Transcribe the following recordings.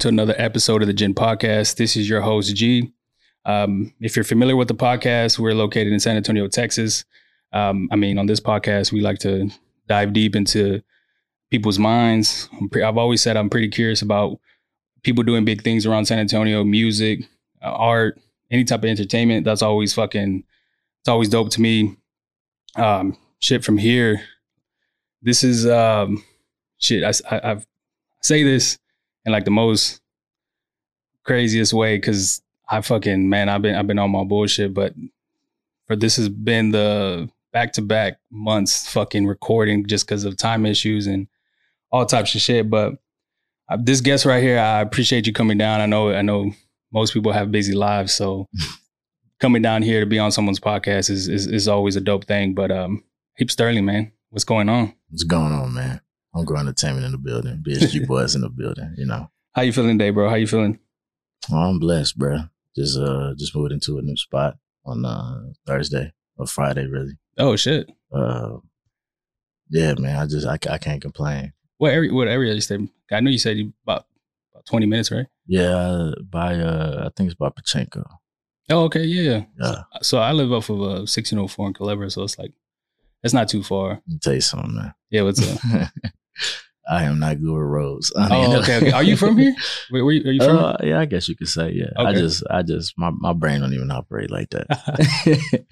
to another episode of the Ginn Podcast. This is your host, G. Um, if you're familiar with the podcast, we're located in San Antonio, Texas. Um, I mean, on this podcast, we like to dive deep into people's minds. Pre- I've always said I'm pretty curious about people doing big things around San Antonio, music, uh, art, any type of entertainment. That's always fucking, it's always dope to me. Um, shit from here. This is, um, shit. I, I, I say this in like the most craziest way because I fucking man, I've been I've been on my bullshit, but for this has been the back to back months fucking recording just because of time issues and all types of shit. But uh, this guest right here, I appreciate you coming down. I know I know most people have busy lives, so coming down here to be on someone's podcast is is, is always a dope thing. But um, Ape Sterling, man, what's going on? What's going on, man? Homegrown Entertainment in the building. BSG Boys in the building, you know. How you feeling today, bro? How you feeling? Oh, I'm blessed, bro. Just uh just moved into a new spot on uh Thursday or Friday really. Oh shit. Uh yeah, man, I just I, I can't complain. What area what area you stay? I know you said you about about 20 minutes, right? Yeah, by uh I think it's by Potranco. Oh, okay, yeah, yeah. Yeah. So, so I live off of uh, 1604 in Culebra, so it's like it's not too far. Let me tell you something, man. Yeah, what's up? I am not good with roads. I oh, okay, okay. Are you from here? Where, where are you from? Uh, yeah, I guess you could say. Yeah, I just, I just, my, my brain don't even operate like that.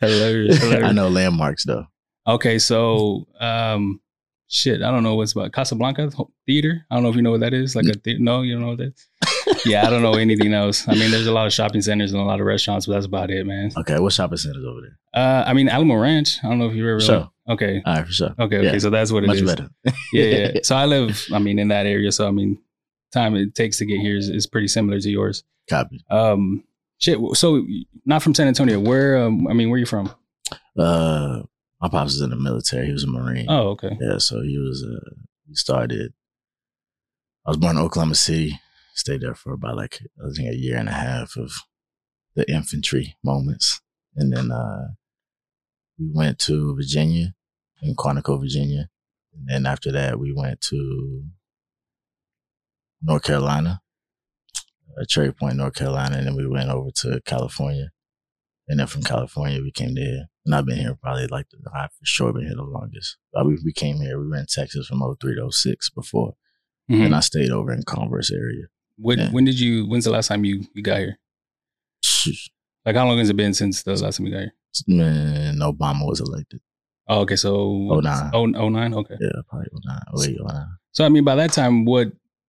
hilarious, hilarious. I know landmarks though. Okay, so um, shit, I don't know what's about Casablanca Theater. I don't know if you know what that is. Like a theater. No, you don't know what that is. yeah, I don't know anything else. I mean, there's a lot of shopping centers and a lot of restaurants, but that's about it, man. Okay, what shopping centers over there? Uh, I mean, Alamo Ranch. I don't know if you ever. Sure. Okay. All right, for sure. Okay. Okay. Yeah, So that's what it is. Much better. yeah, yeah. So I live, I mean, in that area. So I mean, time it takes to get here is, is pretty similar to yours. Copy. Um, shit. So not from San Antonio. Where? Um, I mean, where are you from? Uh, my pops was in the military. He was a Marine. Oh, okay. Yeah, so he was. Uh, he started. I was born in Oklahoma City. Stayed there for about like I think a year and a half of the infantry moments, and then uh, we went to Virginia, in Quantico, Virginia, and then after that we went to North Carolina, uh, Cherry Point, North Carolina, and then we went over to California, and then from California we came to here, and I've been here probably like the I for sure been here the longest. But we, we came here, we were in Texas from 03 to 06 before, Mhm. and I stayed over in Converse area. When yeah. when did you? When's the last time you you got here? Like how long has it been since the last time you got here? Man, Obama was elected. Oh, okay. So Oh, nine. Oh, oh nine. Okay. Yeah, probably 09, 08, 09. So I mean, by that time, what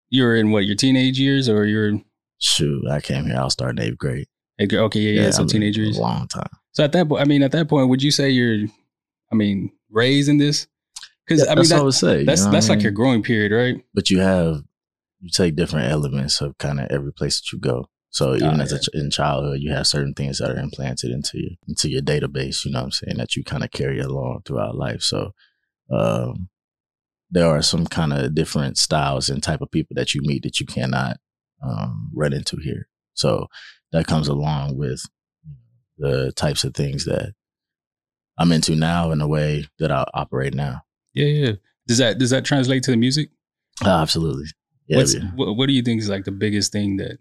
you're in? What your teenage years or you're? Shoot, I came here. I was starting eighth grade. Okay, yeah, yeah. so I mean, teenage a years. long time. So at that point, I mean, at that point, would you say you're? I mean, raised in this? Because I mean, that's that- I would say. you that's know that's I like your growing period, right? But you have you take different elements of kind of every place that you go. So even as a ch- in childhood, you have certain things that are implanted into you into your database. You know what I'm saying that you kind of carry along throughout life. So um, there are some kind of different styles and type of people that you meet that you cannot um, run into here. So that comes along with the types of things that I'm into now in the way that I operate now. Yeah, yeah. Does that does that translate to the music? Uh, absolutely. Yeah, yeah. what, what do you think is like the biggest thing that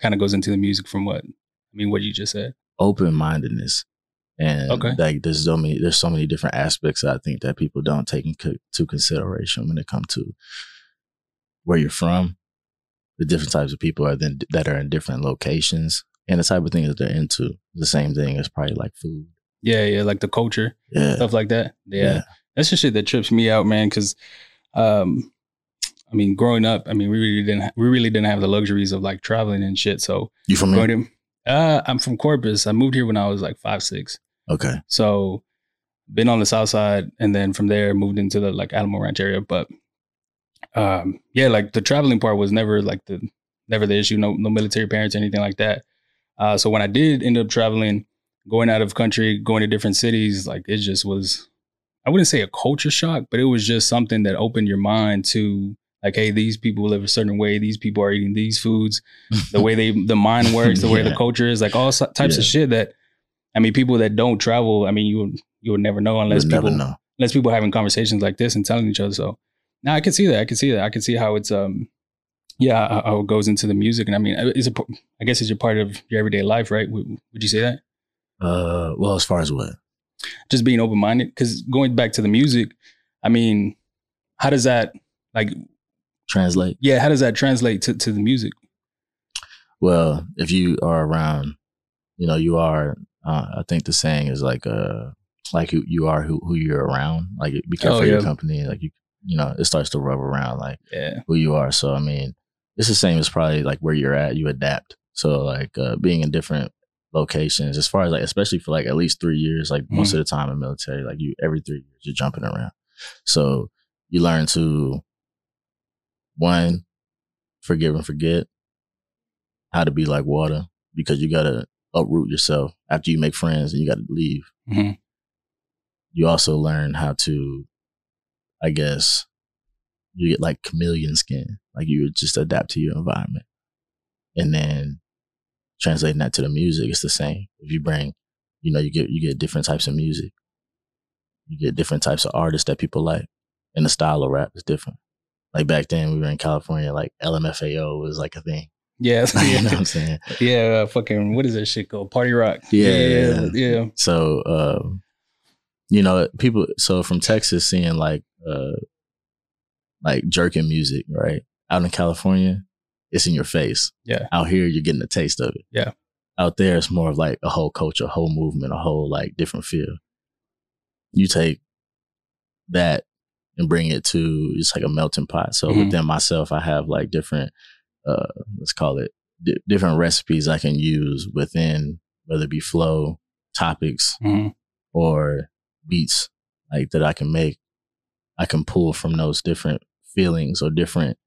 kind of goes into the music from what? I mean, what you just said. open mindedness. And Okay. like there's so many there's so many different aspects I think that people don't take into consideration when it comes to where you're from, the different types of people are then that are in different locations, and the type of things that they're into. The same thing as probably like food. Yeah, yeah, like the culture Yeah, stuff like that. Yeah, yeah, that's the shit that trips me out, man. Because, um, I mean, growing up, I mean, we really didn't we really didn't have the luxuries of like traveling and shit. So You from to, uh, I'm from Corpus. I moved here when I was like five six. Okay, So been on the south side and then from there moved into the like Alamo Ranch area. But um yeah, like the traveling part was never like the never the issue. No no military parents or anything like that. Uh so when I did end up traveling, going out of country, going to different cities, like it just was I wouldn't say a culture shock, but it was just something that opened your mind to like, hey, these people live a certain way. These people are eating these foods. The way they, the mind works, the way the culture is, like all types of shit that, I mean, people that don't travel, I mean, you would you would never know unless never people know. unless people having conversations like this and telling each other. So now I can see that. I can see that. I can see how it's um yeah, how, how it goes into the music, and I mean, uh, it's a, I guess it's a part of your everyday life, right? Would, would you say that? Uh, well, as far as what? Just being open minded, because going back to the music, I mean, how does that like Translate. yeah, how does that translate to, to the music? Well, if you are around, you know, you are. Uh, I think the saying is like, uh, like who you are, who who you're around. Like, be careful Oh, of your company. Like you, you know, it starts to rub around like Yeah. who you are. So I mean, it's the same as probably like where you're at. You adapt. So like uh, being in different locations, as far as like, especially for like at least three years. Like most of the time in military, like you every three years you're jumping around. So you learn to one forgive and forget how to be like water because you gotta uproot yourself after you make friends and you gotta leave. Mhm. You also learn how to, I guess, you get like chameleon skin, like you would just adapt to your environment, and then translating that to the music, it's the same. If you bring, you know, you get you get different types of music, you get different types of artists that people like, and the style of rap is different. Like back then, we were in California, like LMFAO was like a thing. Yeah. you know what I'm saying? yeah. Uh, fucking, what is that shit called? Party rock. Yeah. Yeah. Yeah. So, um, you know, people. So from Texas, seeing like, uh, like jerking music, right? Out in California, it's in your face. Yeah. Out here, you're getting a taste of it. Yeah. Out there, it's more of like a whole culture, a whole movement, a whole like different feel. You take that and bring it to it's like a melting pot. So Mhm. within myself, I have like different, uh, let's call it di- different recipes I can use within whether it be flow, topics, Mhm. or beats like that I can make. I can pull from those different feelings or different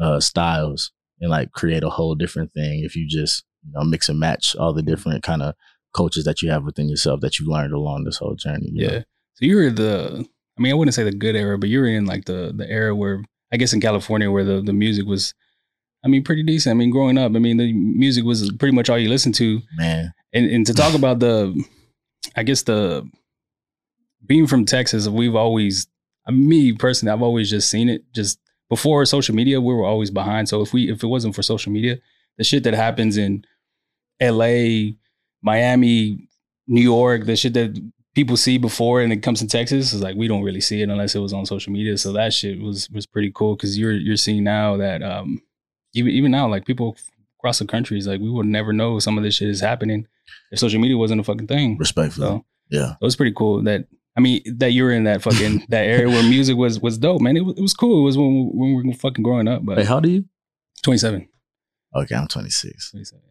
uh styles and like create a whole different thing if you just you know mix and match all the different kind of cultures that you have within yourself that you've learned along this whole journey. you know? Yeah. So you were the, I mean, I wouldn't say the good era, but you were in like the the era where I guess in California where the the music was, I mean, pretty decent. I mean, growing up, I mean, the music was pretty much all you listened to, man. and and to talk about the, I guess the, being from Texas, we've always, me personally, I've always just seen it. Just before social media, we were always behind. So if we if it wasn't for social media, the shit that happens in L.A., Miami, New York, the shit that people see before and it comes to Texas is like we don't really see it unless it was on social media. So that shit was was pretty cool because you're you're seeing now that um even even now like people across the country is like we would never know some of this shit is happening if social media wasn't a fucking thing. Respectfully. So yeah. it was pretty cool that I mean that you were in that fucking that area where music was was dope, man. It was, it was cool. It was when when we were fucking growing up, but Hey, how old are you? 27. Okay, I'm 26. 27.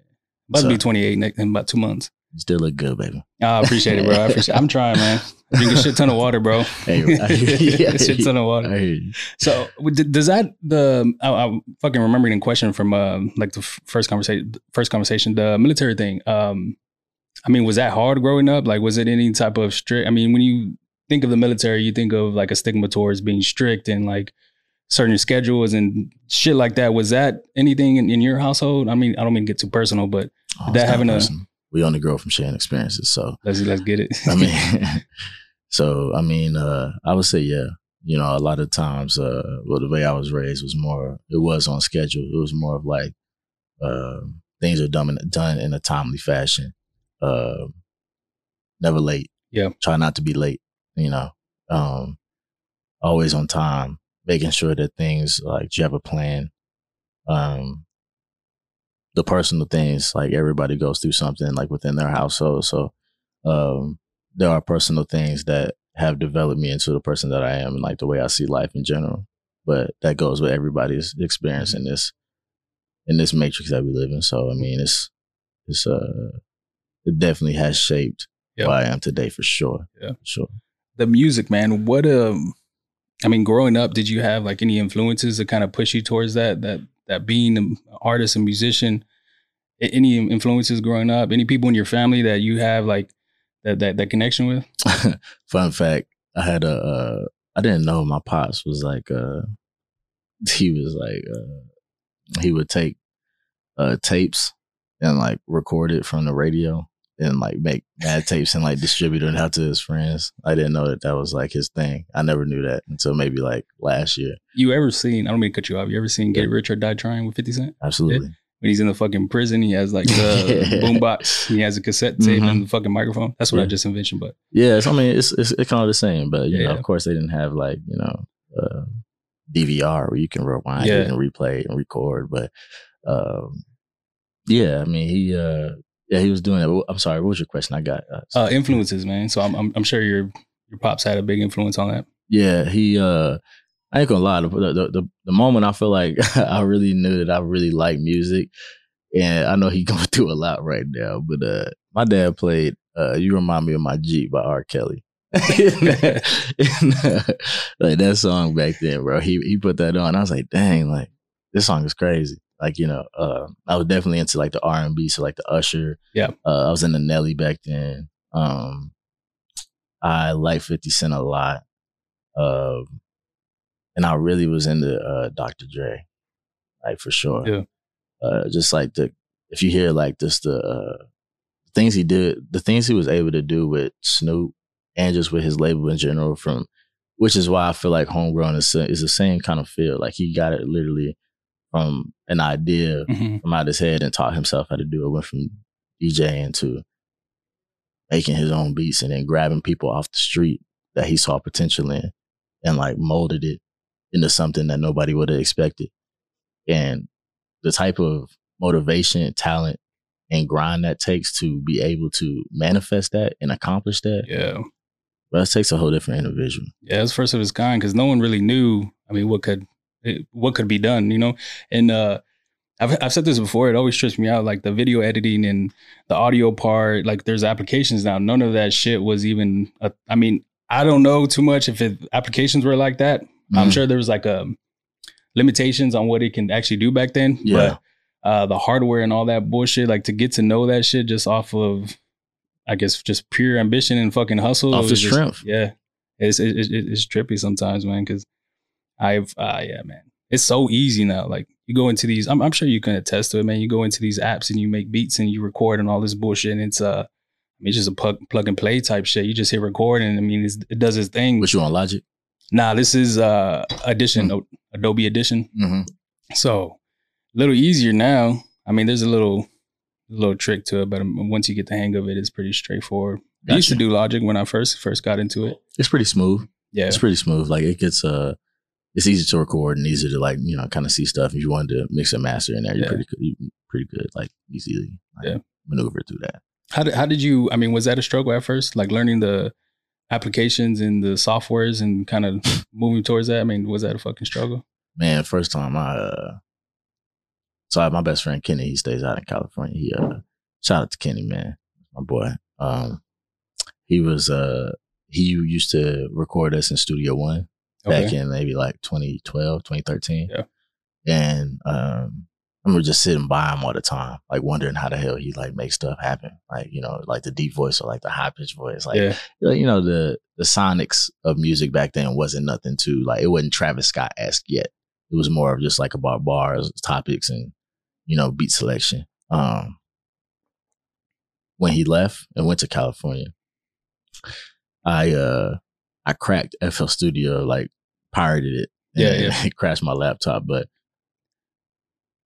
About to be 28 next, in about two months. You still look good, baby. I appreciate it, bro. I appreciate. I'm trying, man. Drink a shit ton of water, bro. Hey, I hear shit ton of I water. hear you. So, does that the I, I fucking remembering a question from uh, like the f- first conversation, first conversation, the military thing. Um, I mean, was that hard growing up? Like, was it any type of strict? I mean, when you think of the military, you think of like a stigma towards being strict and like certain schedules and shit like that. Was that anything in, in your household? I mean, I don't mean to get too personal, but Oh, That having a- we only grow from sharing experiences. So let's let's get it. I mean, so I mean, uh, I would say yeah. You know, a lot of times, uh, well, the way I was raised was more. It was on schedule. It was more of like uh, things are done in, done in a timely fashion. Uh, never late. Yeah. Try not to be late. You know, um, always on time. Making sure that things like you have a plan. Um, the personal things like everybody goes through something like within their household. So um, there are personal things that have developed me into the person that I am and like the way I see life in general. But that goes with everybody's experience in this in this matrix that we live in. So I mean, it's it's uh it definitely has shaped Yeah. who I am today for sure. Yeah. for sure. the music, man. What um, I mean, growing up, did you have like any influences that kind of push you towards that that that being an artist and musician? Any influences growing up? Any people in your family that you have like that that that connection with? Fun fact: I had a. Uh, I didn't know my pops was like. Uh, he was like. Uh, he would take uh, tapes and like record it from the radio, and like make mad tapes and like distribute it out to his friends. I didn't know that that was like his thing. I never knew that until maybe like last year. You ever seen? I don't mean to cut you off. You ever seen Get Rich or Die Trying with Fifty Cent? Absolutely. When he's in the fucking prison, he has like the Yeah. boombox. He has a cassette tape Mhm. and the fucking microphone. That's what I just envisioned. But Yeah, so, I mean, it's it's, it's kind of the same, but you Yeah, know, of course, they didn't have like you know uh, DVR where you can rewind Yeah. and replay and record. But um, yeah, I mean, he uh, yeah, he was doing it. I'm sorry, what was your question? I got uh, uh, influences, man. So I'm, I'm I'm sure your your pops had a big influence on that. Yeah, he. uh I ain't gonna lie. The the, the the moment I feel like I really knew that I really like music, and I know he going through a lot right now. But uh my dad played uh "You Remind Me of My Jeep" by R. Kelly. And, uh, like that song back then, bro. He he put that on. I was like, dang, like this song is crazy. Like you know, uh, I was definitely into like the R and B, so like the Usher. Yeah. uh, I was into Nelly back then. Um, I like Fifty Cent a lot. Um, and I really was into uh, Dr. Dre, like for sure. Yeah. Uh, just like the if you hear like just the uh, things he did, the things he was able to do with Snoop and just with his label in general, from which is why I feel like Homegrown is is the same kind of feel. Like he got it literally from an idea Mhm. from out his head and taught himself how to do it. Went from DJing to making his own beats and then grabbing people off the street that he saw potential in and like molded it into something that nobody would have expected. And the type of motivation, talent, and grind that takes to be able to manifest that and accomplish that, Yeah, well, it takes a whole different individual. yeah, it's first of its kind because no one really knew. I mean, what could it, what could be done, you know? And uh, I've I've said this before. It always trips me out, like the video editing and the audio part. Like, there's applications now. None of that shit was even. A, I mean, I don't know too much if it, applications were like that. I'm Mhm. sure there was like um limitations on what it can actually do back then. Yeah. But uh, the hardware and all that bullshit, like to get to know that shit just off of, I guess, just pure ambition and fucking hustle. Off the strength. Yeah, it's it, it, it's trippy sometimes, man. Because I've uh, yeah, man, it's so easy now. Like you go into these, I'm, I'm sure you can attest to it, man. You go into these apps and you make beats and you record and all this bullshit, and it's uh. I mean, it's just a plug, plug and play type shit. You just hit record, and I mean, it's, it does its thing. What you on Logic? Nah, this is uh Audition, Hmm. Adobe Audition. Mm-hmm. So a little easier now. I mean, there's a little little trick to it, but um, once you get the hang of it, it's pretty straightforward. I used to do Logic when I first first got into it. It's pretty smooth. Yeah, It's pretty smooth. Like it gets uh it's easy to record and easy to like, you know, kind of see stuff. If you wanted to mix and master in there, you're Yeah. pretty good you pretty good. Like easily like, Yeah. maneuver through that. how did how did you? I mean, was that a struggle at first, like learning the applications and the softwares and kind of moving towards that? I mean, was that a fucking struggle? Man, first time I uh so I have my best friend Kenny, he stays out in California. He uh shout out to Kenny, man. My boy. Um he was uh he used to record us in Studio One back in maybe like 2012, 2013. Yeah. And um I remember just sitting by him all the time, like wondering how the hell he like makes stuff happen. Like, you know, like the deep voice or like the high pitched voice. Like yeah, you know, the the sonics of music back then wasn't nothing too like it wasn't Travis Scott esque yet. It was more of just like about bars, topics and, you know, beat selection. Um when he left and went to California, I uh I cracked FL Studio, like pirated it. Yeah, and yeah. It crashed my laptop, but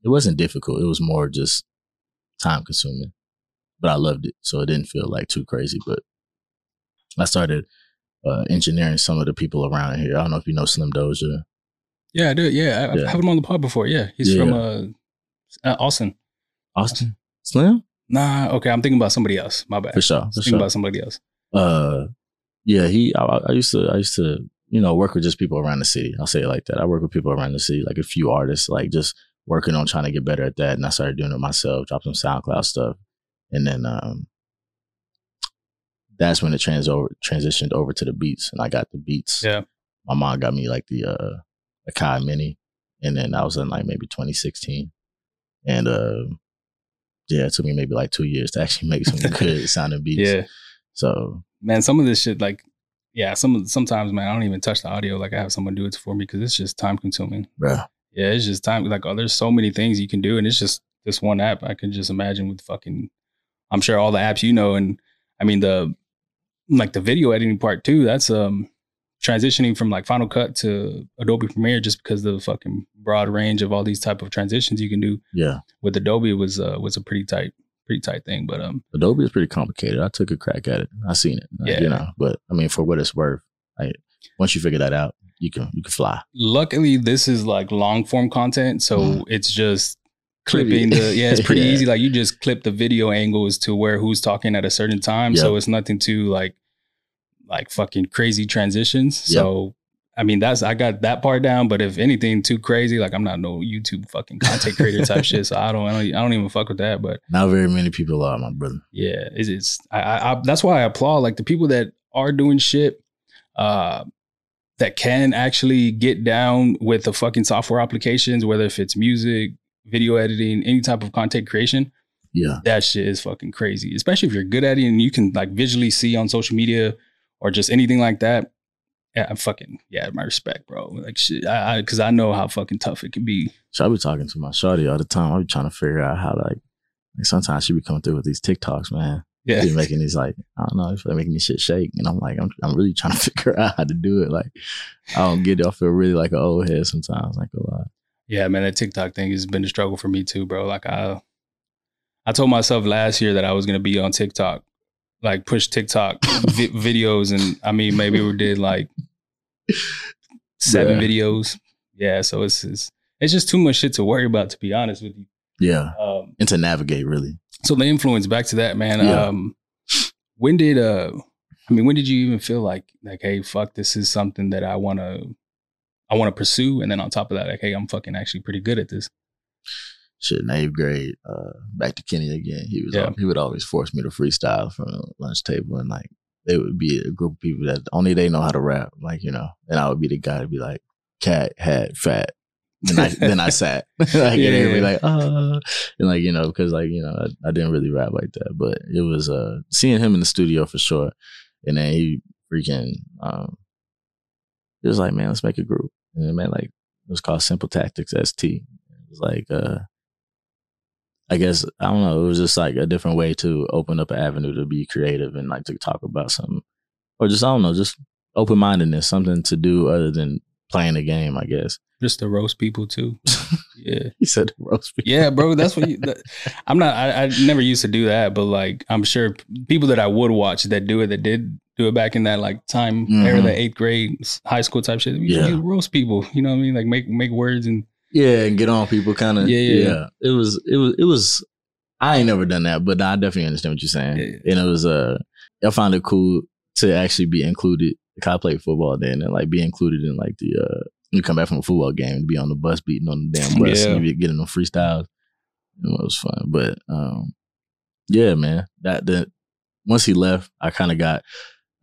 it wasn't difficult. It was more just time consuming. But I loved it. So it didn't feel like too crazy. But I started uh, engineering some of the people around here. I don't know if you know Slim Doja. yeah, I do. Yeah, I, I've had him on the pod before. Yeah, he's Yeah. from uh, uh, Austin. Austin? Slim? Nah, okay, I'm thinking about somebody else. My bad. For sure. For thinking sure. about somebody else. uh yeah he I, I used to i used to you know work with just people around the city. I'll say it like that. I work with people around the city like a few artists like just working on trying to get better at that and i started doing it myself drop some soundcloud stuff and then um that's when it trans over transitioned over to the beats and i got the beats. Yeah. my mom got me like the uh Akai mini and then i was in like maybe 2016 and uh yeah it took me maybe like two years to actually make some good sounding beats. Yeah, so man, some of this shit, like, yeah, some of- sometimes, man, I don't even touch the audio. Like, I have someone do it for me because it's just time consuming. Yeah, Yeah, it's just time. Like, oh, there's so many things you can do, and it's just this one app. I can just imagine with fucking I'm sure all the apps you know, and I mean the like the video editing part too. That's um transitioning from like Final Cut to Adobe Premiere just because of the fucking broad range of all these type of transitions you can do Yeah. with Adobe was uh, was a pretty tight pretty tight thing. But um Adobe is pretty complicated. I took a crack at it. I seen it. Yeah. You know, but I mean, for what it's worth, like once you figure that out, you can you can fly. luckily this is like long form content, so Mhm. it's just Pretty- clipping the yeah, it's pretty Yeah. easy. Like you just clip the video angles to where who's talking at a certain time. So it's nothing too like like fucking crazy transitions. Yep. So I mean that's I got that part down, but if anything too crazy, like I'm not no YouTube fucking content creator type shit. So I don't I don't I don't even fuck with that. But Not very many people are, my brother. yeah, it's, it's I, I, I that's why I applaud like the people that are doing shit uh that can actually get down with the fucking software applications, whether if it's music, video editing, any type of content creation. Yeah. That shit is fucking crazy, especially if you're good at it and you can like visually see on social media or just anything like that. Yeah, I'm fucking yeah, my respect, bro. Like shit, I because I, know how fucking tough it can be. So I be talking to my shorty all the time. I be trying to figure out how like, like sometimes she be coming through with these TikToks, man. Yeah, be making these like I don't know, like making this shit shake, and I'm like, I'm I'm really trying to figure out how to do it. Like I don't get it. I feel really like an old head sometimes. Like a lot. Yeah, man, that TikTok thing has been a struggle for me too, bro. Like I I told myself last year that I was gonna be on TikTok, like push TikTok vi- videos, and I mean maybe we did like seven Yeah. videos. Yeah, so it's, it's it's just too much shit to worry about, to be honest with you. Yeah, Um, and to navigate really. so the influence back to that, man. Yeah. Um, when did uh, I mean, when did you even feel like like, hey, fuck, this is something that I want to I want to pursue, and then on top of that, like, hey, I'm fucking actually pretty good at this. Shit, in eighth grade, uh, back to Kenny again. He was Yeah. he would always force me to freestyle from the lunch table, and like they would be a group of people that only they know how to rap, like you know, and I would be the guy to be like, cat, hat, fat. Then I then I sat, like, Yeah, and they'd be like, uh, and like you know, because like you know, I, I didn't really rap like that, but it was uh seeing him in the studio for sure, and then he freaking um, he was like, man, let's make a group, and then man, like it was called Simple Tactics ST. It was like uh. I guess I don't know. It was just like a different way to open up an avenue to be creative and like to talk about something, or just I don't know, just open mindedness, something to do other than playing a game. I guess. Just to roast people too. Yeah. he said roast beef. Yeah, bro. That's what you, that, I'm not, I, I never used to do that, but like, I'm sure people that I would watch that do it, that did do it back in that like time era, Mhm. the eighth grade, high school type shit. You, Yeah. you roast people, you know what I mean? Like make, make words and yeah, and get on people. Kind of. Yeah, Yeah, yeah. It was. It was. It was. I ain't never done that, but I definitely understand what you're saying. Yeah. And it was. Uh, I found it cool to actually be included. Like I played football then, and like be included in like the. uh You come back from a football game to be on the bus beating on the damn bus and you be getting them freestyles. It was fun, but um, yeah, man. That the once he left, I kind of got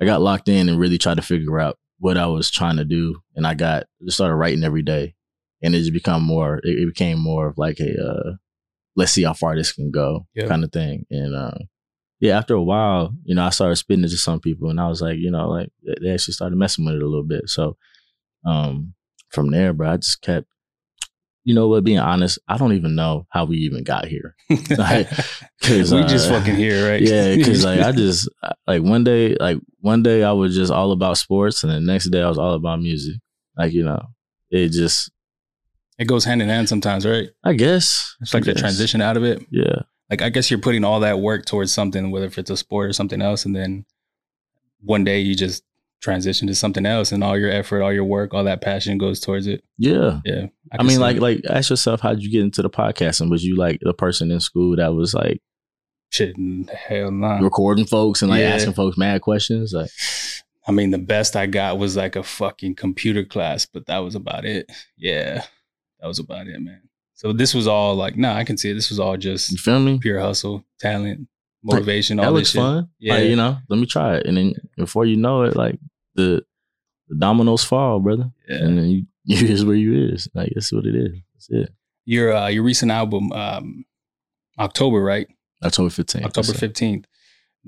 I got locked in and really tried to figure out what I was trying to do, and I got just started writing every day, and it just become more. It, it became more of like a uh, let's see how far this can go kind of thing, and uh, yeah, after a while, you know, I started spitting it to some people, and I was like, you know, like they- actually started messing with it a little bit. So um, from there, bro, I just kept. You know what? Being honest, I don't even know how we even got here. Like, we 'cause, just uh, fucking here, right? Yeah, because like I just like one day, like one day I was just all about sports, and the next day I was all about music. Like you know, it just it goes hand in hand sometimes, right? I guess It's like I the guess. transition out of it. Yeah, Like I guess you're putting all that work towards something, whether if it's a sport or something else, and then one day you just transition to something else, and all your effort, all your work, all that passion goes towards it. yeah. Yeah, I, can mean, like, it. like ask yourself, how did you get into the podcasting? Was you like the person in school that was like shit, hell nah. recording folks and like Yeah. asking folks mad questions? Like, I mean, the best I got was like a fucking computer class, but that was about it. Yeah, that was about it, man. So this was all like, nah, I can see it. This was all just you feel me? pure hustle, talent, motivation, all that this looks shit. fun. Yeah. Like, you know, let me try it, and then before you know it, like the the dominoes fall, brother, Yeah. and then you you is where you is. Like that's what it is. That's it. Your uh, your recent album, um, October, right? October fifteenth. October fifteenth.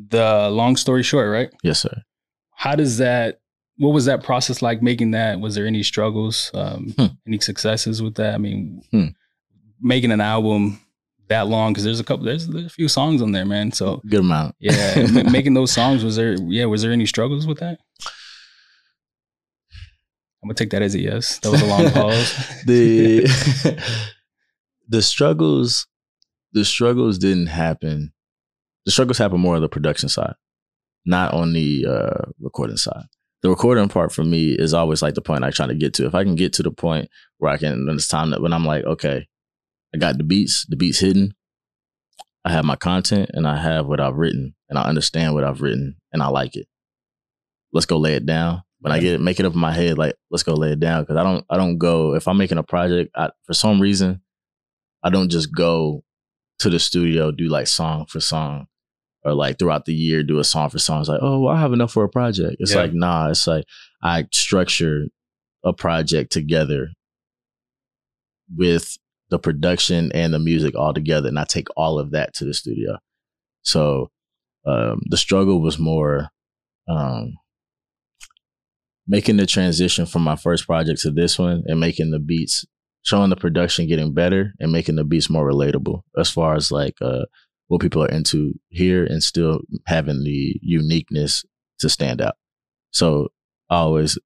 The long story short, right? Yes, sir. How does that? What was that process like making that? Was there any struggles? Um, Hmm. Any successes with that? I mean, Hmm. making an album that long because there's a couple there's, there's a few songs on there, man. So Good amount. yeah, ma- making those songs was there yeah was there any struggles with that? I'm gonna take that as a yes. That was a long pause. the the struggles the struggles didn't happen the struggles happen more on the production side not on the uh recording side the recording part for me is always like the point i try to get to if i can get to the point where i can when it's time that when i'm like okay i got the beats the beats hidden i have my content and i have what i've written and i understand what i've written and i like it let's go lay it down when I get it, make it up in my head, like let's go lay it down. Because I don't, I don't go if I'm making a project. I, for some reason, I don't just go to the studio do like song for song, or like throughout the year do a song for song. It's like, oh, well, I have enough for a project. It's Yeah. like nah. It's like I structure a project together with the production and the music all together, and I take all of that to the studio. So um, the struggle was more. Um, making the transition from my first project to this one and making the beats showing the production getting better and making the beats more relatable as far as like uh what people are into here and still having the uniqueness to stand out so i always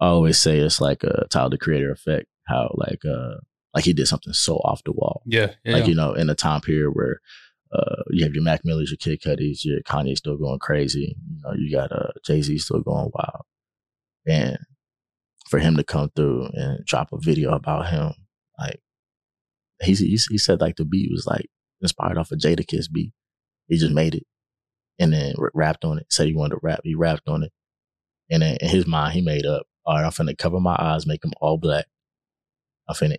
i always say it's like a Tyler the creator effect how like uh like he did something so off the wall Yeah, yeah. like you know in a time period where uh, you have your Mac Millers, your Kid Cudis, your Kanye still going crazy. You know, you got uh, Jay Z still going wild, and for him to come through and drop a video about him, like he he, he said, like the beat was like inspired off a Jadakiss beat. He just made it and then rapped on it. Said he wanted to rap. He rapped on it, and then in his mind, he made up. All right, I'm finna cover my eyes, make them all black. I'm finna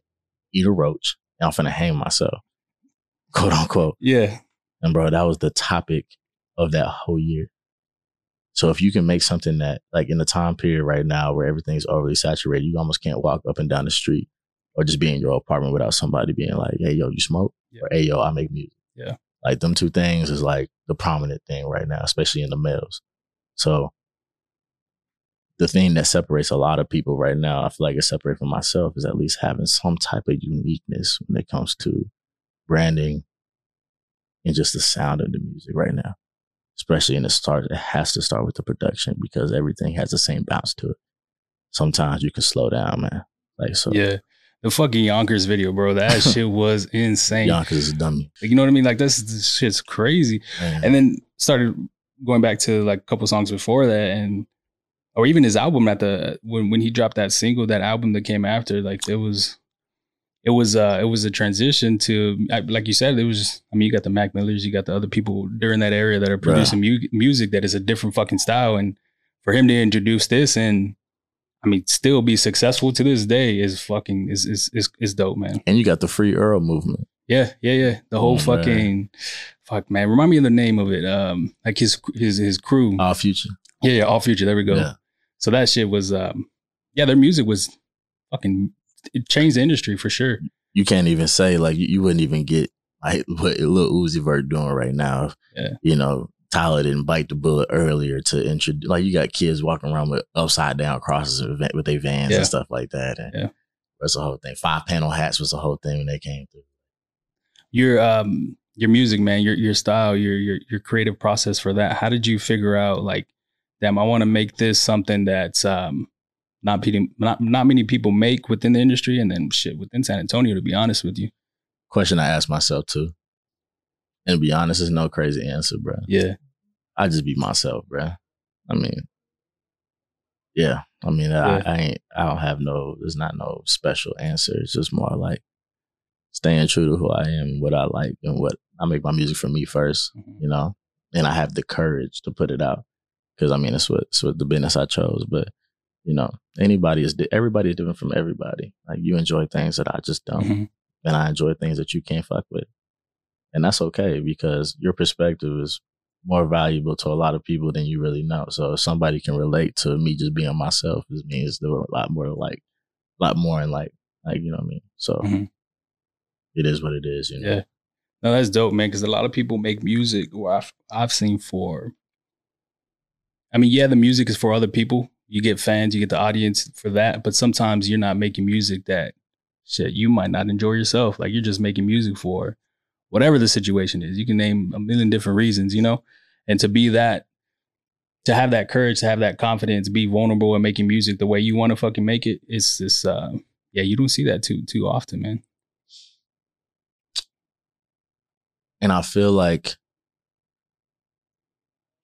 eat a roach, and I'm finna hang myself, quote unquote. yeah, And bro, that was the topic of that whole year. So if you can make something that like in the time period right now where everything's overly saturated, you almost can't walk up and down the street or just be in your apartment without somebody being like, Hey yo, you smoke? Yeah. Or hey yo, I make music. Yeah. Like them two things is like the prominent thing right now, especially in the males. So the thing that separates a lot of people right now, I feel like it separates from myself is at least having some type of uniqueness when it comes to branding and just the sound of the music right now. Especially in the start, it has to start with the production because everything has the same bounce to it. Sometimes you can slow down, man. Like so, yeah. The fucking Yonkers video, bro. That shit was insane. Yonkers is a dummy. Like, you know what I mean? Like this, this shit's crazy. Man. And then started going back to like a couple songs before that, and or even his album at the when when he dropped that single, that album that came after, like it was. It was uh it was a transition to like you said it was I mean you got the Mac Millers you got the other people during that area that are producing mu- music that is a different fucking style and for him to introduce this and I mean still be successful to this day is fucking is is is, is dope man and you got the free Earl movement. yeah, yeah, yeah. The whole Oh, man. fucking fuck man. Remind me of the name of it. Um, like his his his crew. Odd Future. yeah, yeah. Odd Future. There we go. Yeah. So that shit was um, yeah. Their music was fucking. It changed the industry for sure. You can't even say like you, you wouldn't even get like what Lil Uzi Vert doing right now. Yeah. You know, Tyler didn't bite the bullet earlier to introduce. Like you got kids walking around with upside down crosses with their vans Yeah. and stuff like that. And Yeah. that's the whole thing. Five panel hats was the whole thing when they came through. Your um your music, man. Your your style. Your your your creative process for that. How did you figure out like, damn, I want to make this something that's um. Not, pe- not not many people make within the industry, and then shit within San Antonio. To be honest with you, Question I asked myself too. And to be honest, there's no crazy answer, bro. yeah, I just be myself, bro. I mean, yeah. I mean, Yeah. I, I ain't. I don't have no. There's not no special answer. It's just more like staying true to who I am, what I like, and what I make my music for me first. Mhm. You know, and I have the courage to put it out because I mean, it's what it's what the business I chose. But you know, anybody is di- everybody is different from everybody. Like you enjoy things that I just don't Mhm. and I enjoy things that you can't fuck with. And that's okay because your perspective is more valuable to a lot of people than you really know. So if somebody can relate to me just being myself, it means there were a lot more like, a lot more in like, like you know what I mean. So Mhm. it is what it is. You know. Yeah. No, that's dope, man. Because a lot of people make music, or I've I've seen for. I mean, yeah, the music is for other people. You get fans, you get the audience for that, but sometimes you're not making music that shit, you might not enjoy yourself. Like you're just making music for whatever the situation is. You can name a million different reasons, you know? And to be that, to have that courage, to have that confidence, be vulnerable and making music the way you want to fucking make it, it's this uh yeah, you don't see that too too often, man. And I feel like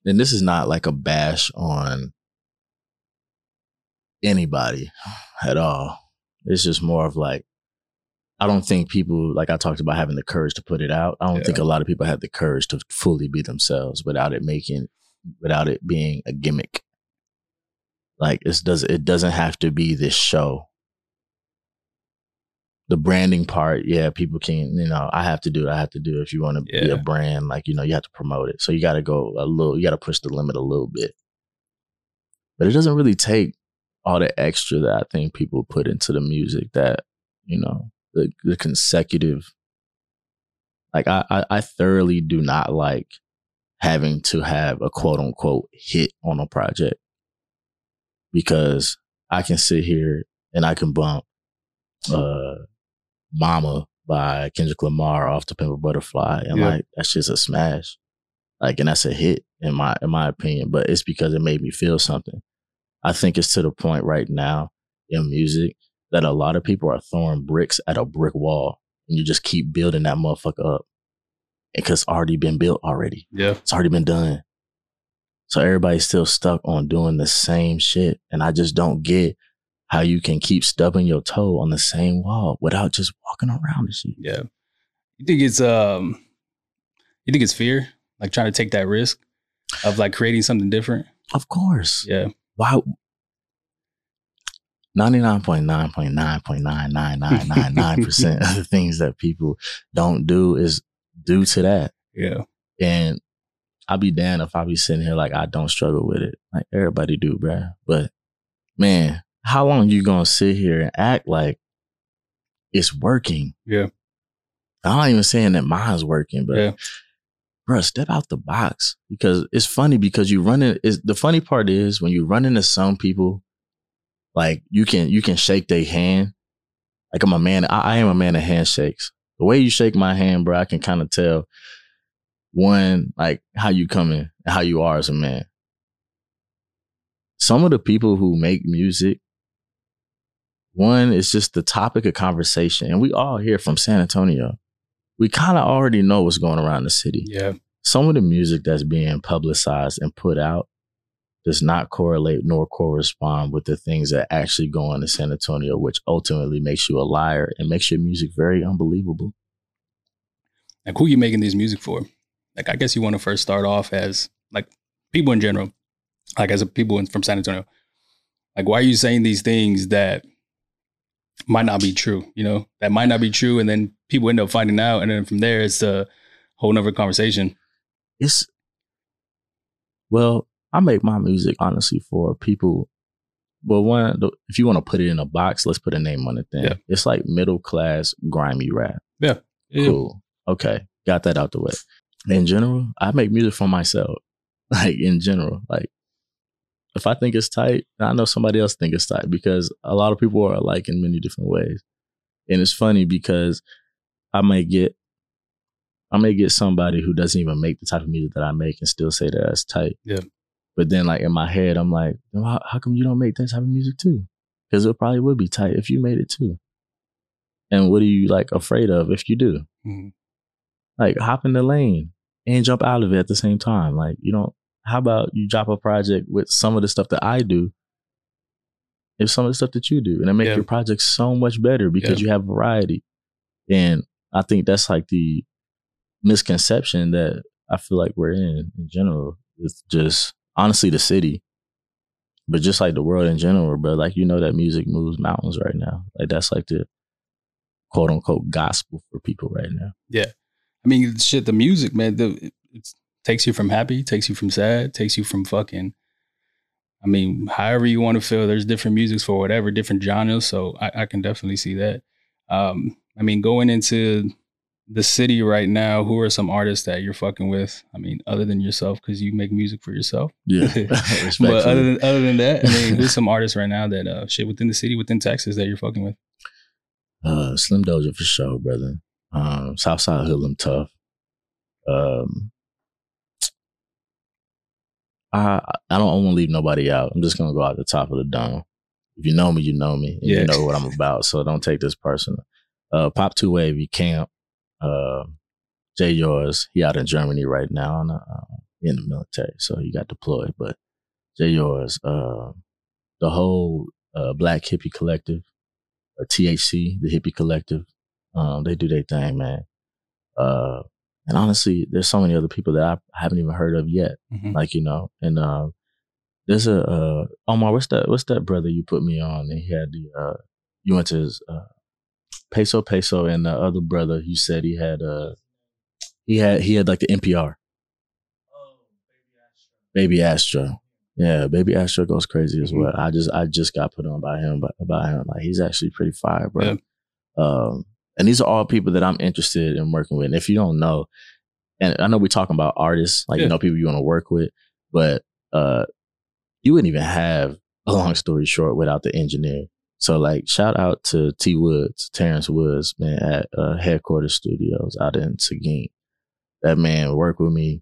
and this is not like a bash on anybody at all. It's just more of like I don't think people like I talked about having the courage to put it out. I don't Yeah. think a lot of people have the courage to fully be themselves without it making without it being a gimmick. Like it does it doesn't have to be this show. The branding part, yeah, people can, you know, I have to do it. I have to do it. If you want to be a brand, like, you know, you have to promote it. So you got to go a little, you got to push the limit a little bit. But it doesn't really take all the extra that I think people put into the music that, you know, the, the consecutive. Like, I, I, I thoroughly do not like having to have a quote unquote hit on a project because I can sit here and I can bump uh Momma by Kendrick Lamar off the Pimp a Butterfly and Yeah. like that's just a smash. Like and that's a hit in my in my opinion, but it's because it made me feel something. I think it's to the point right now in music that a lot of people are throwing bricks at a brick wall and you just keep building that motherfucker up. Because it's already been built already. Yeah. It's already been done. So everybody's still stuck on doing the same shit. And I just don't get how you can keep stubbing your toe on the same wall without just walking around and shit. Yeah. You think it's um you think it's fear? Like trying to take that risk of like creating something different? Of course. Yeah. Why? 99.9.9.99999% of the things that people don't do is due to that. Yeah. And I'll be damned if I be sitting here like I don't struggle with it. Like everybody do, bruh. But man, how long you gonna sit here and act like it's working? Yeah. I'm not even saying that mine's working, but Yeah. bruh, step out the box. Because it's funny because you run it is the funny part is when you run into some people, like you can you can shake their hand. Like I'm a man, I, I am a man of handshakes. The way you shake my hand, bro, I can kind of tell one, like how you coming how you are as a man. Some of the people who make music, one is just the topic of conversation. And we all here from San Antonio. We kind of already know what's going around the city. Yeah. Some of the music that's being publicized and put out does not correlate nor correspond with the things that actually go on in San Antonio, which ultimately makes you a liar and makes your music very unbelievable. Like who you making this music for? Like I guess you want to first start off as like people in general, like as a people in, from San Antonio. Like why are you saying these things that might not be true? You know, that might not be true, and then people end up finding out, and then from there it's a whole nother conversation. It's well, I make my music honestly for people. But one, if you want to put it in a box, let's put a name on it. Then Yeah. it's like middle class grimy rap. Yeah. Cool. Okay, got that out the way. In general, I make music for myself. Like in general, like if I think it's tight, I know somebody else think it's tight because a lot of people are alike in many different ways. And it's funny because I may get I may get somebody who doesn't even make the type of music that I make and still say that that's tight. Yeah. But then like in my head, I'm like, "Then how, how come you don't make that type of music too? Because it probably would be tight if you made it too. And what are you like afraid of if you do? Mhm. Like hop in the lane and jump out of it at the same time. Like you don't. How about you drop a project with some of the stuff that I do, if some of the stuff that you do, and it make Yeah. your project so much better because you have variety. And I think that's like the misconception that I feel like we're in in general. It's just honestly the city, but just like the world in general, bro. Like you know that music moves mountains right now. Like that's like the quote unquote gospel for people right now. Yeah, I mean, shit, the music, man, the, it takes you from happy, takes you from sad, takes you from fucking. I mean, however you want to feel, there's different musics for whatever, different genres. So I, I can definitely see that. Um, I mean, going into the city right now, who are some artists that you're fucking with? I mean, other than yourself, because you make music for yourself. Yeah, But other than other than that, I mean, who's some artists right now that uh, shit within the city, within Texas, that you're fucking with? Uh, Slim Doja for sure, brother. Um, Southside Hoodlum tough. Um, I I don't want to leave nobody out. I'm just gonna go out the top of the dome. If you know me, you know me. And Yeah. You know what I'm about. So don't take this personal. Uh, Pop Two Wavy Camp. Uh, Jay Yours. He out in Germany right now and, uh, in the military, so he got deployed. But Jay Yours. Uh, the whole uh, Black Hippie Collective, or THC, the Hippie Collective. Um, they do their thing, man. Uh, and honestly, there's so many other people that I haven't even heard of yet Mhm. like you know and um there's a uh omar what's that what's that brother you put me on and he had the uh you went to his uh peso peso and the other brother you said he had uh he had he had like the npr baby astro yeah baby astro goes crazy as Mhm. well i just i just got put on by him by, by him like he's actually pretty fire bro Yeah. um and these are all people that i'm interested in working with and if you don't know and I know we're talking about artists, like Yeah. you know people you want to work with, but uh, you wouldn't even have a long story short without the engineer. So like, shout out to T Woods, Terrence Woods, man, at uh, Headquarters Studios out in Seguin. That man worked with me.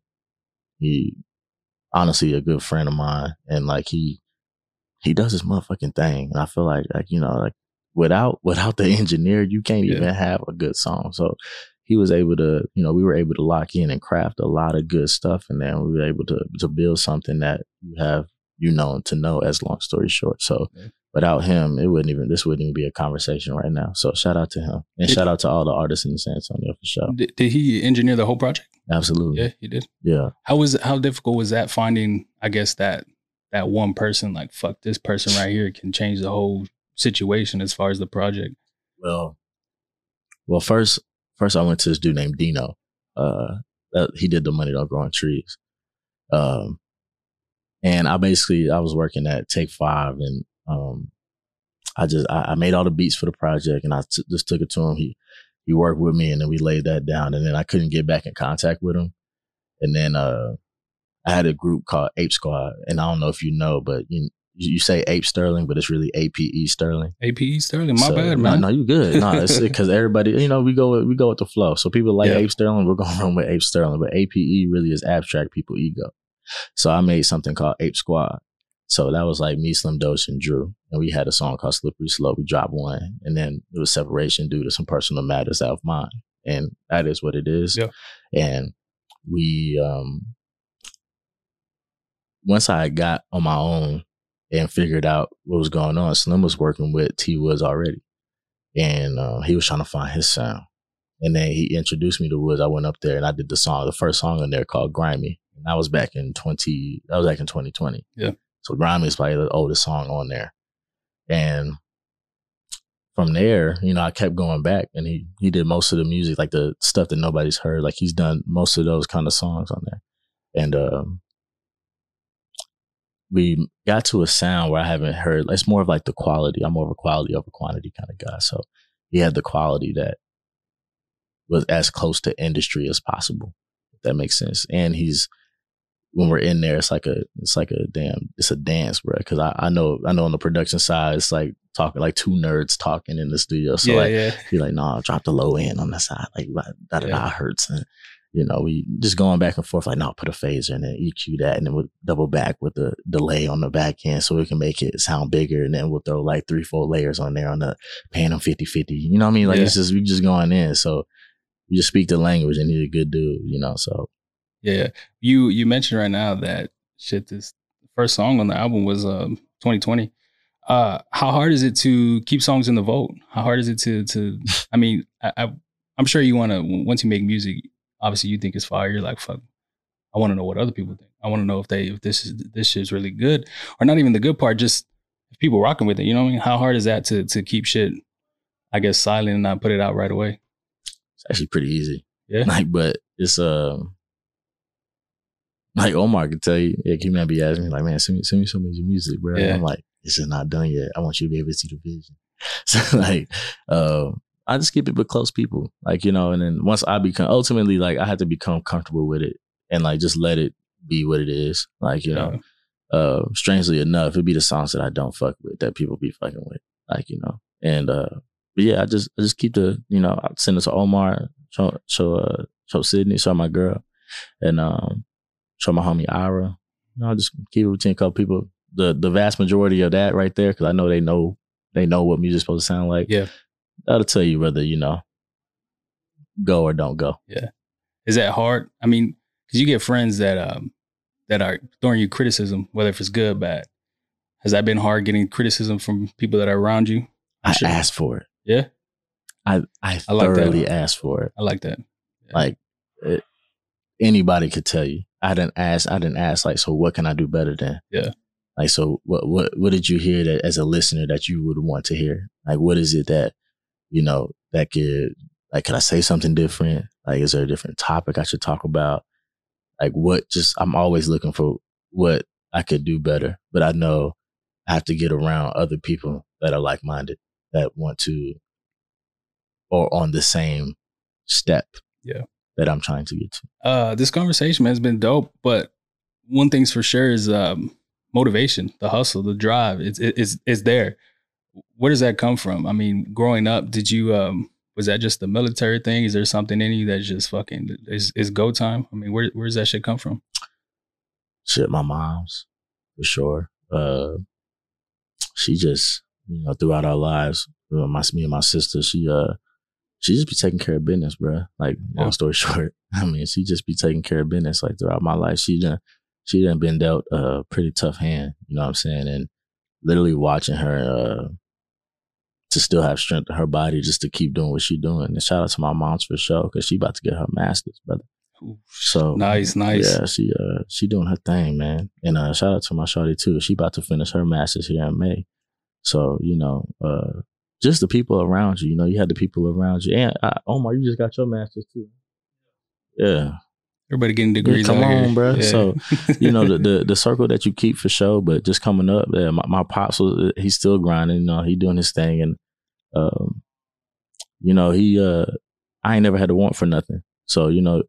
He honestly a good friend of mine, and like he he does his motherfucking thing, and I feel like like you know like without without the engineer, you can't Yeah. even have a good song. So he was able to, you know, we were able to lock in and craft a lot of good stuff, and then we were able to to build something that you have, you know, to know. As long story short, so Yeah. Without him, it wouldn't even this wouldn't even be a conversation right now. So shout out to him, and Did- shout out to all the artists in San Antonio for sure. Did, did he engineer the whole project? Absolutely, Yeah, he did. yeah. How was how difficult was that finding? I guess that that one person, like fuck, this person right here can change the whole situation as far as the project. Well, well, first, first I went to this dude named Dino. Uh, that, he did the money don't grow on trees. Um, and I basically I was working at Take Five, and um, I just I, I made all the beats for the project, and I t- just took it to him. He he worked with me, and then we laid that down, and then I couldn't get back in contact with him, and then uh, I had a group called Ape Squad, and I don't know if you know, but you you say Ape Sterling, but it's really APE Sterling. APE Sterling, my So, bad, no, man. No, you good. No, it's because everybody, you know, we go with, we go with the flow. So people like Yeah. Ape Sterling, we're going to run with Ape Sterling. But APE really is abstract people ego. So I made something called Ape Squad. So that was like me, Slim Doge, and Drew, and we had a song called Slippery Slope. We dropped one, and then it was separation due to some personal matters out of mine, and that is what it is. Yeah. And we, um, once I got on my own and figured out what was going on, Slim was working with T Woods already, and uh, he was trying to find his sound. And then he introduced me to Woods. I went up there and I did the song, the first song in there called "Grimy," and that was back in twenty. That was back in twenty twenty. Yeah. So "Grimy" is probably the oldest song on there, and from there, you know, I kept going back, and he he did most of the music, like the stuff that nobody's heard. Like he's done most of those kind of songs on there, and um, we got to a sound where I haven't heard. It's more of like the quality. I'm more of a quality over quantity kind of guy. So he had the quality that was as close to industry as possible. If that makes sense. And he's when we're in there, it's like a it's like a damn it's a dance, bro. Because I, I know I know on the production side, it's like talking like two nerds talking in the studio. So yeah, like yeah. be like, nah, drop the low end on the side, like da da da hurts, and you know, we just going back and forth, like, no, put a phaser and then EQ that, and then we'll double back with the delay on the back end so we can make it sound bigger, and then we'll throw like three, four layers on there on the them 50 50. You know what I mean? Like, Yeah. it's just, we just going in. So we just speak the language, and he's a good dude, you know, so Yeah, you you mentioned right now that shit. This first song on the album was um 2020. Uh, how hard is it to keep songs in the vote? How hard is it to to? I mean, I, I I'm sure you want to once you make music, obviously you think it's fire. You're like, fuck, I want to know what other people think. I want to know if they if this is this shit's really good or not. Even the good part, just if people rocking with it. You know what I mean? How hard is that to to keep shit? I guess silent and not put it out right away. it's actually pretty easy. Yeah. Like, but it's, um, like Omar could tell you, yeah, he might be asking me, like, man, send me, send me some of your music, bro. And Yeah. I'm like, this is not done yet. I want you to be able to see the vision. So, like, uh, I just keep it with close people, like, you know, and then once I become, ultimately, like, I had to become comfortable with it and, like, just let it be what it is. Like, you know, uh, strangely enough, it'd be the songs that I don't fuck with that people be fucking with, like, you know, and, uh, but yeah, I just I just keep the you know I send it to Omar, show show uh, show Sydney, show my girl, and um show my homie Ira. You know, I just keep it between a couple people. The the vast majority of that right there, because I know they know they know what music's supposed to sound like. Yeah. That'll tell you whether, you know, go or don't go. Yeah. Is that hard? I mean, because you get friends that um that are throwing you criticism, whether if it's good or bad. Has that been hard getting criticism from people that are around you? I Sure. asked for it. Yeah. I I I like thoroughly asked for it. I like that. Yeah. Like it, anybody could tell you. I didn't ask. I didn't ask. Like, so what can I do better than? Yeah. Like, so what? What? What did you hear that as a listener that you would want to hear? Like, what is it that you know that could like? Can I say something different? Like, is there a different topic I should talk about? Like, what? Just I'm always looking for what I could do better. But I know I have to get around other people that are like minded that want to or on the same step Yeah. That I'm trying to get to. Uh, this conversation has been dope, but one thing's for sure is um, motivation, the hustle, the drive. It's it's it's there. Where does that come from? I mean, growing up, did you um was that just the military thing? Is there something in you that's just fucking is is go time? I mean, where where does that shit come from? Shit, my mom's for sure. Uh, she just, you know, throughout our lives, uh, my me and my sister, she uh, she just be taking care of business, bruh. Like, long Yeah. story short, I mean, she just be taking care of business. Like throughout my life, she done, she done been dealt a pretty tough hand. You know what I'm saying? And literally watching her uh, to still have strength in her body, just to keep doing what she doing. And shout out to my mom's for sure, because she about to get her master's, brother. Ooh, So nice, nice. yeah, she uh she doing her thing, man. And uh shout out to my shawty too. She about to finish her masters here in May. So, you know, uh just the people around you, you know, you had the people around you. And uh, Omar, you just got your masters too. Yeah. Everybody getting degrees. come out here. on, bruh. Yeah. So, You know, the, the the circle that you keep for sure, but just coming up, yeah, my, my pops was he's still grinding, you know, he doing his thing and um you know, he uh I ain't never had to want for nothing. So, you know,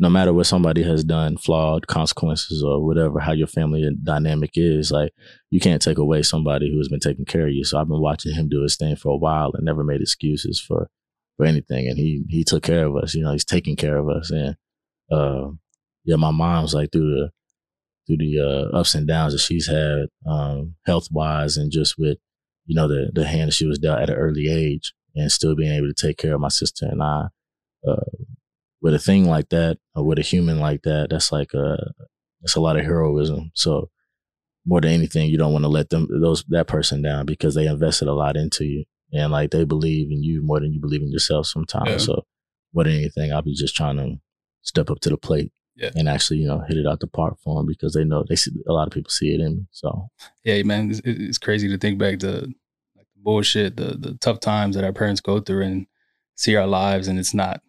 no matter what somebody has done, flawed consequences or whatever, how your family dynamic is, like you can't take away somebody who has been taking care of you. So I've been watching him do his thing for a while and never made excuses for for anything. And he he took care of us. You know, he's taking care of us. And uh, yeah, my mom's like through the through the uh, ups and downs that she's had, um, health wise, and just with you know the the hand that she was dealt at an early age, and still being able to take care of my sister and I. Uh, with a thing like that, or with a human like that, that's like a that's a lot of heroism. So more than anything, you don't want to let them those that person down because they invested a lot into you, and like they believe in you more than you believe in yourself sometimes. Yeah. So more than anything, I'll be just trying to step up to the plate Yeah. and actually, you know, hit it out the park for them because they know they see a lot of people see it in me. So yeah, man, it's, it's crazy to think back to like the bullshit, the the tough times that our parents go through and see our lives, and it's not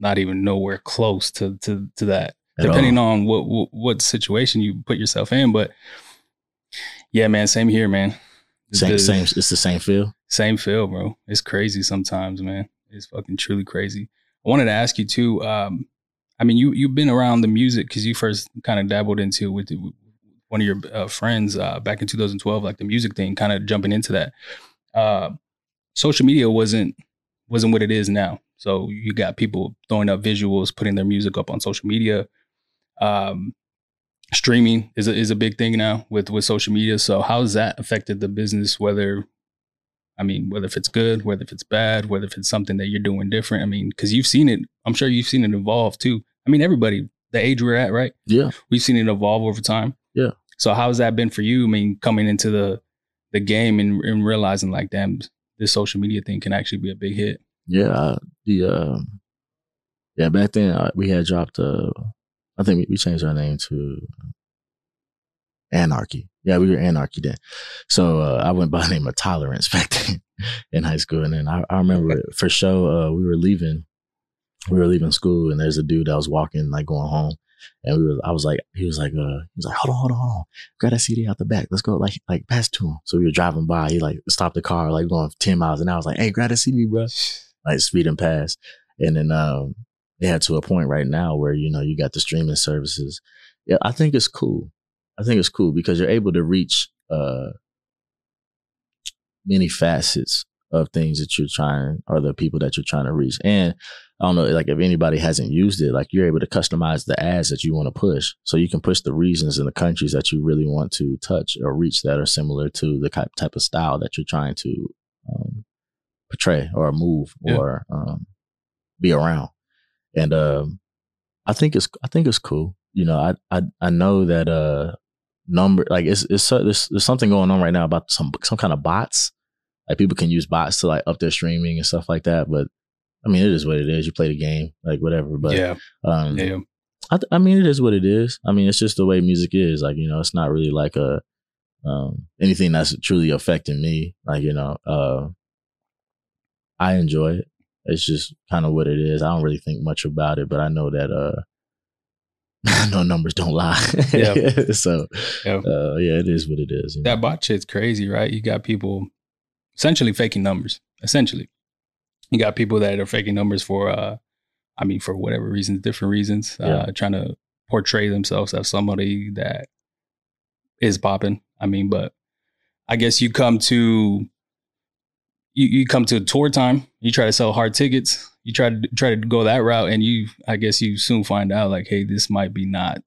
not even nowhere close to to to that. at depending all. on what, what what situation you put yourself in. But yeah, man, same here, man. Same, the- same, it's the same feel. same feel, bro. It's crazy sometimes, man. It's fucking truly crazy. I wanted to ask you too. Um, I mean, you you've been around the music because you first kind of dabbled into with, with one of your uh, friends uh, back in 2012, like the music thing, kind of jumping into that. Uh, social media wasn't wasn't what it is now. So you got people throwing up visuals, putting their music up on social media. Um, streaming is a, is a big thing now with with social media. So how has that affected the business? Whether I mean, whether if it's good, whether if it's bad, whether if it's something that you're doing different. I mean, because you've seen it. I'm sure you've seen it evolve too. I mean, everybody, the age we're at, right? Yeah. We've seen it evolve over time. Yeah. So how has that been for you? I mean, coming into the the game and, and realizing like, damn, this social media thing can actually be a big hit. Yeah, uh, the um, yeah back then uh, we had dropped. Uh, I think we, we changed our name to Anarchy. Yeah, we were Anarchy then. So uh, I went by the name of Tolerance back then in high school, and then I, I remember for sure uh, we were leaving. We were leaving school, and there's a dude that was walking like going home, and we were. I was like, he was like, uh, he was like, hold on, hold on, hold on, grab that CD out the back. Let's go, like, like pass to him. So we were driving by. He like stopped the car, like going ten miles an hour. I was like, hey, grab that CD, bro like speeding past. And then um they had to a point right now where, you know, you got the streaming services. Yeah, I think it's cool. I think it's cool because you're able to reach uh many facets of things that you're trying or the people that you're trying to reach. And I don't know, like if anybody hasn't used it, like you're able to customize the ads that you want to push. So you can push the regions and the countries that you really want to touch or reach that are similar to the type of style that you're trying to um, portray or move yeah. or um, be around. And um, I think it's I think it's cool. You know, I I I know that uh number like it's it's there's, there's something going on right now about some some kind of bots like people can use bots to like up their streaming and stuff like that. But I mean, it is what it is. You play the game, like whatever. But yeah, um, yeah. I, I mean, it is what it is. I mean, it's just the way music is. Like you know, it's not really like a um, anything that's truly affecting me. Like you know, uh, I enjoy it. It's just kind of what it is. I don't really think much about it, but I know that uh, I know numbers don't lie. Yeah. so yeah. Uh, yeah, it is what it is. You know? That bot shit's crazy, right? You got people essentially faking numbers. Essentially, you got people that are faking numbers for, uh, I mean, for whatever reasons, different reasons, yeah. uh, trying to portray themselves as somebody that is popping. I mean, but I guess you come to you, you come to a tour time, you try to sell hard tickets, you try to try to go that route, and you I guess you soon find out like, hey, this might be not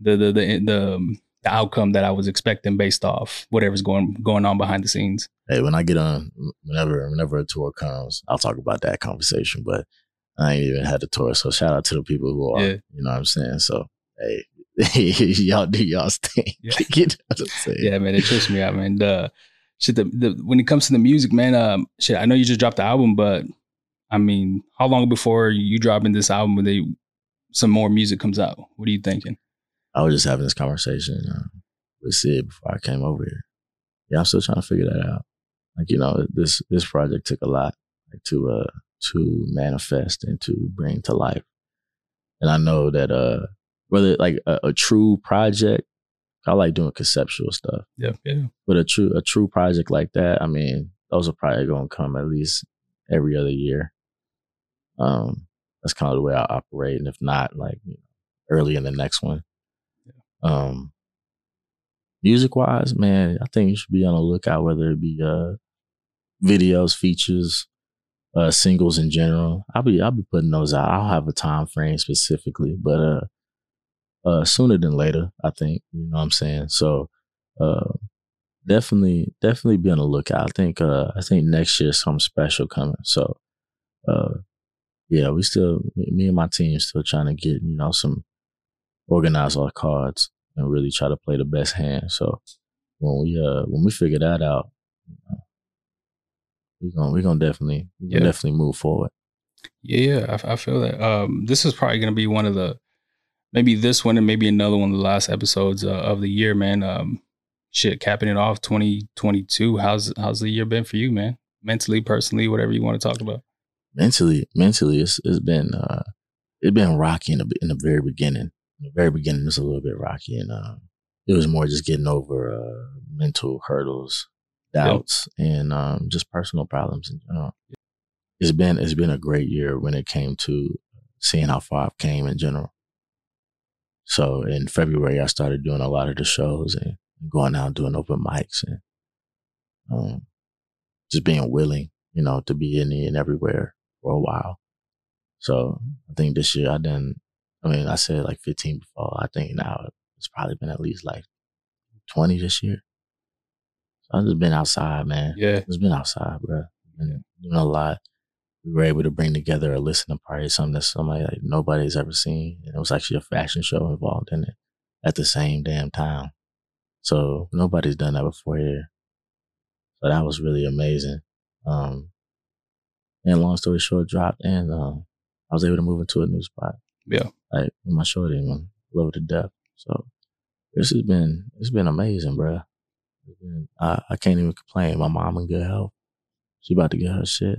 the the the the, um, the outcome that I was expecting based off whatever's going going on behind the scenes. Hey, when I get on, whenever whenever a tour comes, I'll talk about that conversation. But I ain't even had the tour, so shout out to the people who are. Yeah. You know what I'm saying? So hey, y'all do y'all's thing. Yeah. you know what I'm saying? Yeah, man, it trips me out, man. The shit, the, the when it comes to the music, man, um, shit, I know you just dropped the album, but I mean, how long before you dropping this album, when they some more music comes out? What are you thinking? I was just having this conversation uh, with Sid before I came over here. Yeah, I'm still trying to figure that out. Like you know, this this project took a lot like, to uh to manifest and to bring to life. And I know that uh whether like a, a true project, I like doing conceptual stuff. Yeah, yeah. But a true a true project like that, I mean, those are probably gonna come at least every other year. Um, that's kind of the way I operate, and if not, like you know, early in the next one. Um, music wise, man, I think you should be on the lookout, whether it be uh, videos, features, uh, singles in general. I'll be I'll be putting those out. I'll have a time frame specifically, but uh, uh, sooner than later, I think. You know what I'm saying? So, uh, definitely, definitely be on the lookout. I think, uh, I think next year something special coming. So, uh, yeah, we still, me and my team still trying to get, you know, some organize our cards and really try to play the best hand. So when we uh when we figure that out, you know, we're gonna we're gonna definitely we're yeah. definitely move forward. Yeah, yeah, I, I feel that. Um, this is probably gonna be one of the maybe this one and maybe another one of the last episodes uh, of the year, man. Um, shit, capping it off 2022. How's how's the year been for you, man? Mentally, personally, whatever you want to talk about. Mentally, mentally, it's it's been uh, it's been rocky in the in the very beginning the very beginning was a little bit rocky and um, it was more just getting over uh, mental hurdles, doubts, yep. and um, just personal problems in general. It's been it's been a great year when it came to seeing how far I've came in general. So in February, I started doing a lot of the shows and going out and doing open mics and um, just being willing, you know, to be in and everywhere for a while. So I think this year I done I mean, I said like 15 before. I think now it's probably been at least like 20 this year. So I've just been outside, man. Yeah. It's been outside, bro. Been doing a lot. We were able to bring together a listening party, something that somebody like nobody's ever seen. And it was actually a fashion show involved in it at the same damn time. So nobody's done that before here. So that was really amazing. Um, and long story short, dropped and um, I was able to move into a new spot. Yeah. Like my shorty, man, love to death. So this has been it's been amazing, bro. Been, I, I can't even complain. My mom in good health. She about to get her shit.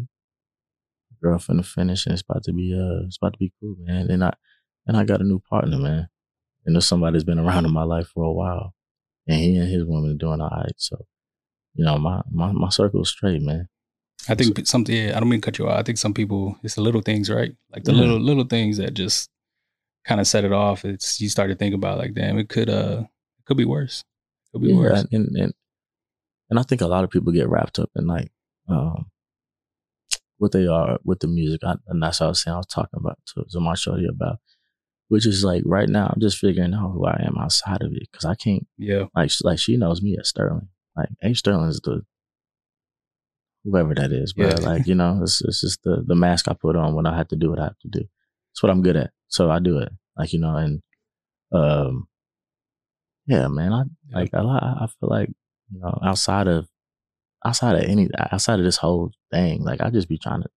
Girl finna finish and it's about to be uh it's about to be cool, man. And I and I got a new partner, man. And there's somebody that's been around in my life for a while. And he and his woman are doing all right. So, you know, my my, my circle is straight, man. I think so, something yeah, I don't mean to cut you off. I think some people it's the little things, right? Like the yeah. little little things that just kind of set it off, it's you start to think about like, damn, it could uh it could be worse. It could be yeah, worse. And, and and I think a lot of people get wrapped up in like um, what they are with the music. I, and that's what I was saying. I was talking about to, to my shorty about, which is like right now I'm just figuring out who I am outside of it because I can't. Yeah. Like like she knows me as Sterling. Like A Sterling is the whoever that is, but Yeah. like you know, it's it's just the the mask I put on when I have to do what I have to do. It's what I'm good at, so I do it. Like you know, and um, yeah, man, I like I I I feel like you know outside of outside of any outside of this whole thing, like I just be trying to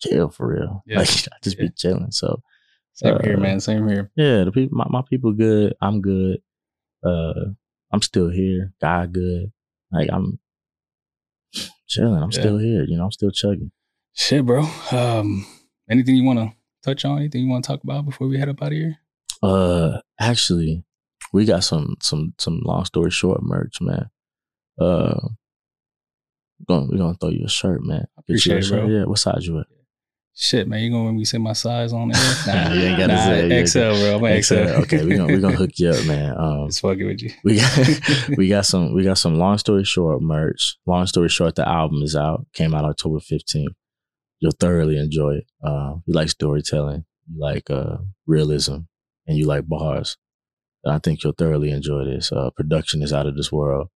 chill for real. Yeah. Like I just Yeah. be chilling. So Same here, Uh, man. Same here. yeah, the people, my, my people good. I'm good. Uh, I'm still here. God good. Like I'm chilling. I'm Yeah. still here. You know, I'm still chugging. Shit, bro. Um, anything you want to touch on? Anything you want to talk about before we head up out of here? Uh, actually, we got some some some long story short merch, man. Uh, we're gonna we're gonna throw you a shirt, man. Get you a Appreciate it, bro. Yeah, what size you at? Shit, man. You gonna make me say my size on there? Nah, You ain't gotta nah, say. XL, bro. I'm an XL. Okay, we're gonna we're gonna hook you up, man. Um, Just fucking with you. we got we got some we got some long story short merch. Long story short, the album is out. Came out October fifteenth. You'll thoroughly enjoy it. Uh, you like storytelling, you like uh, realism, and you like bars. I think you'll thoroughly enjoy this. Uh, production is out of this world.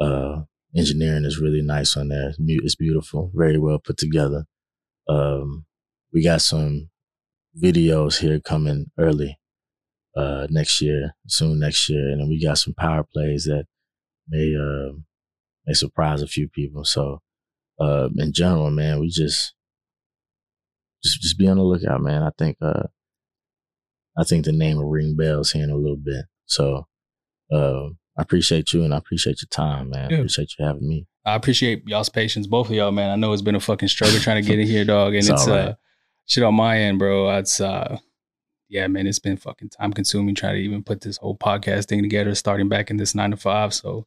Uh, engineering is really nice on there. It's beautiful, very well put together. Um, we got some videos here coming early uh, next year, soon next year, and then we got some power plays that may uh, may surprise a few people. So, in general, man, we just just just be on the lookout, man. I think uh, I think the name will ring bells here in a little bit. So, uh, I appreciate you and I appreciate your time, man. I appreciate you having me. I appreciate y'all's patience, both of y'all, man. I know it's been a fucking struggle trying to get in here, dog, and It's it's, right. uh shit on my end, bro. It's uh yeah, man, it's been fucking time consuming trying to even put this whole podcast thing together, starting back in this nine to five. So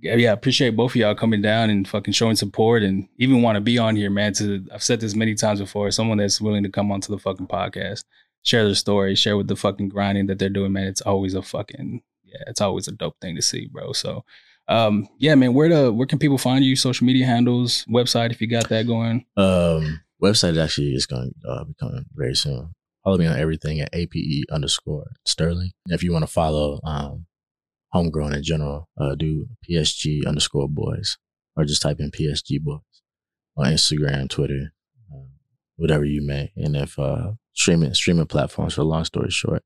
yeah, I appreciate both of y'all coming down and fucking showing support and even want to be on here, man. To I've said this many times before, someone that's willing to come onto the fucking podcast, share their story, share with the fucking grinding that they're doing, man. It's always a fucking yeah, it's always a dope thing to see, bro. So um, yeah, man, where the where can people find you? Social media handles, website if you got that going. Um, website is actually is going to uh, be coming very soon. Follow me on everything at APE underscore Sterling. If you want to follow um, Homegrown in general, uh, do PSG underscore boys or just type in PSG boys on Instagram, Twitter, uh, whatever you may. And if uh, streaming streaming platforms, for long story short,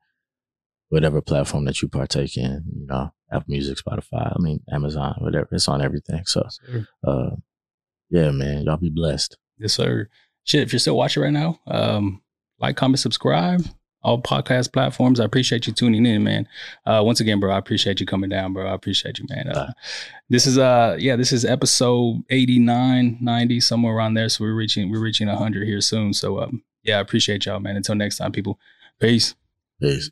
whatever platform that you partake in, you know, Apple Music, Spotify, I mean, Amazon, whatever, it's on everything. So, uh, yeah, man, y'all be blessed. Yes, sir. Shit, if you're still watching right now, um, like, comment, subscribe. All podcast platforms. I appreciate you tuning in, man. Uh, once again, bro, I appreciate you coming down, bro. I appreciate you, man. Uh, this is uh, yeah, this is episode 89, 90, somewhere around there. So we're reaching, we're reaching 100 here soon. So um, yeah, I appreciate y'all, man. Until next time, people. Peace. Peace.